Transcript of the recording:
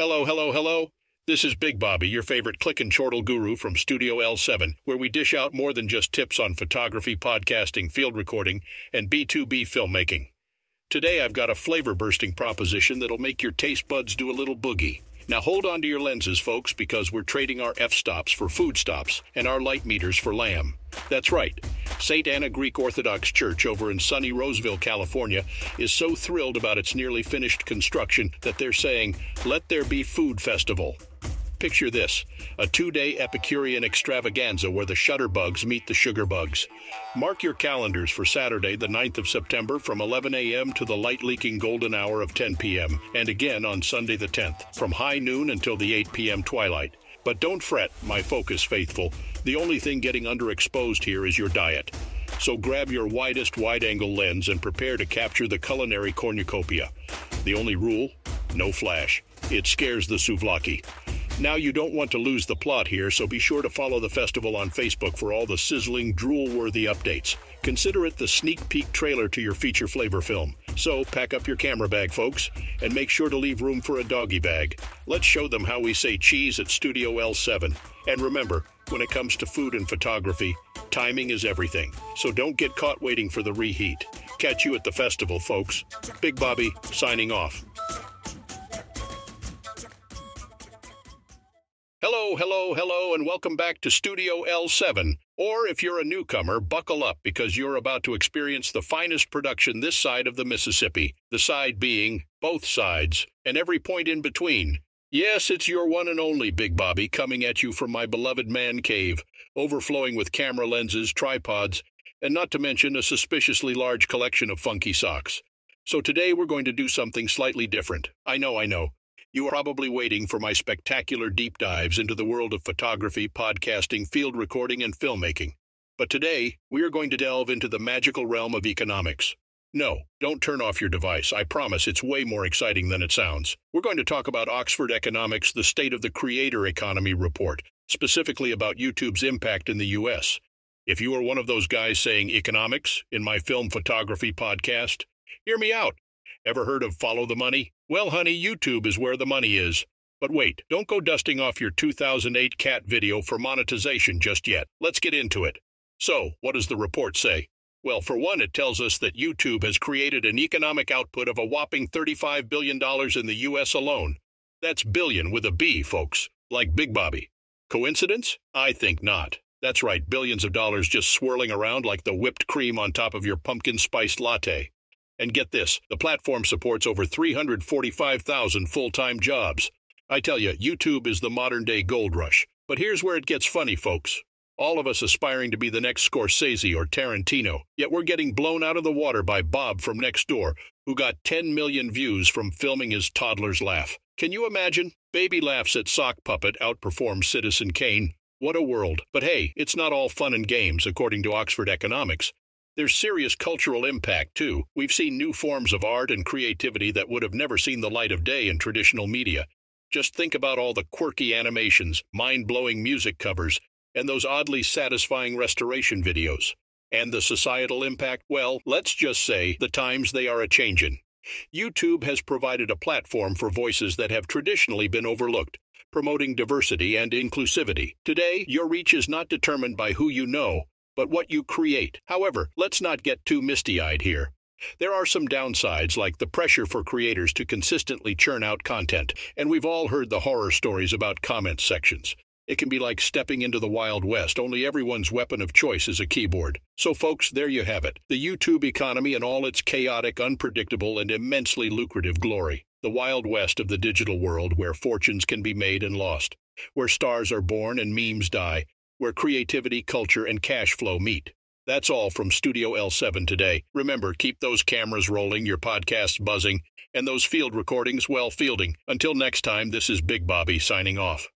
Hello, hello, hello. This is Big Bobby, your favorite click and chortle guru from Studio L7, where we dish out more than just tips on photography, podcasting, field recording, and B2B filmmaking. Today I've got a flavor bursting proposition that'll make your taste buds do a little boogie. Now hold on to your lenses, folks, because we're trading our f stops for food stops and our light meters for lamb. That's right. St. Anna Greek Orthodox Church over in sunny Roseville, California, is so thrilled about its nearly finished construction that they're saying, Let there be food festival. Picture this a two day Epicurean extravaganza where the shutterbugs meet the sugar bugs. Mark your calendars for Saturday, the 9th of September, from 11 a.m. to the light leaking golden hour of 10 p.m., and again on Sunday, the 10th, from high noon until the 8 p.m. twilight. But don't fret, my focus faithful. The only thing getting underexposed here is your diet. So grab your widest wide angle lens and prepare to capture the culinary cornucopia. The only rule no flash. It scares the souvlaki. Now, you don't want to lose the plot here, so be sure to follow the festival on Facebook for all the sizzling, drool worthy updates. Consider it the sneak peek trailer to your feature flavor film. So, pack up your camera bag, folks, and make sure to leave room for a doggy bag. Let's show them how we say cheese at Studio L7. And remember, when it comes to food and photography, timing is everything. So don't get caught waiting for the reheat. Catch you at the festival, folks. Big Bobby, signing off. Hello, hello, hello, and welcome back to Studio L7. Or if you're a newcomer, buckle up because you're about to experience the finest production this side of the Mississippi, the side being both sides, and every point in between. Yes, it's your one and only Big Bobby coming at you from my beloved man cave, overflowing with camera lenses, tripods, and not to mention a suspiciously large collection of funky socks. So today we're going to do something slightly different. I know, I know. You are probably waiting for my spectacular deep dives into the world of photography, podcasting, field recording, and filmmaking. But today, we are going to delve into the magical realm of economics. No, don't turn off your device. I promise it's way more exciting than it sounds. We're going to talk about Oxford Economics, the State of the Creator Economy report, specifically about YouTube's impact in the US. If you are one of those guys saying economics in my film photography podcast, hear me out. Ever heard of Follow the Money? Well, honey, YouTube is where the money is. But wait, don't go dusting off your 2008 cat video for monetization just yet. Let's get into it. So, what does the report say? Well, for one, it tells us that YouTube has created an economic output of a whopping $35 billion in the U.S. alone. That's billion with a B, folks, like Big Bobby. Coincidence? I think not. That's right, billions of dollars just swirling around like the whipped cream on top of your pumpkin spiced latte. And get this the platform supports over 345,000 full time jobs. I tell you, YouTube is the modern day gold rush. But here's where it gets funny, folks. All of us aspiring to be the next Scorsese or Tarantino, yet we're getting blown out of the water by Bob from next door, who got 10 million views from filming his toddler's laugh. Can you imagine? Baby laughs at sock puppet outperforms Citizen Kane. What a world. But hey, it's not all fun and games, according to Oxford Economics. There's serious cultural impact, too. We've seen new forms of art and creativity that would have never seen the light of day in traditional media. Just think about all the quirky animations, mind blowing music covers, and those oddly satisfying restoration videos. And the societal impact? Well, let's just say the times they are a changin'. YouTube has provided a platform for voices that have traditionally been overlooked, promoting diversity and inclusivity. Today, your reach is not determined by who you know, but what you create. However, let's not get too misty eyed here. There are some downsides, like the pressure for creators to consistently churn out content, and we've all heard the horror stories about comment sections. It can be like stepping into the Wild West, only everyone's weapon of choice is a keyboard. So, folks, there you have it the YouTube economy in all its chaotic, unpredictable, and immensely lucrative glory. The Wild West of the digital world, where fortunes can be made and lost, where stars are born and memes die, where creativity, culture, and cash flow meet. That's all from Studio L7 today. Remember, keep those cameras rolling, your podcasts buzzing, and those field recordings well fielding. Until next time, this is Big Bobby signing off.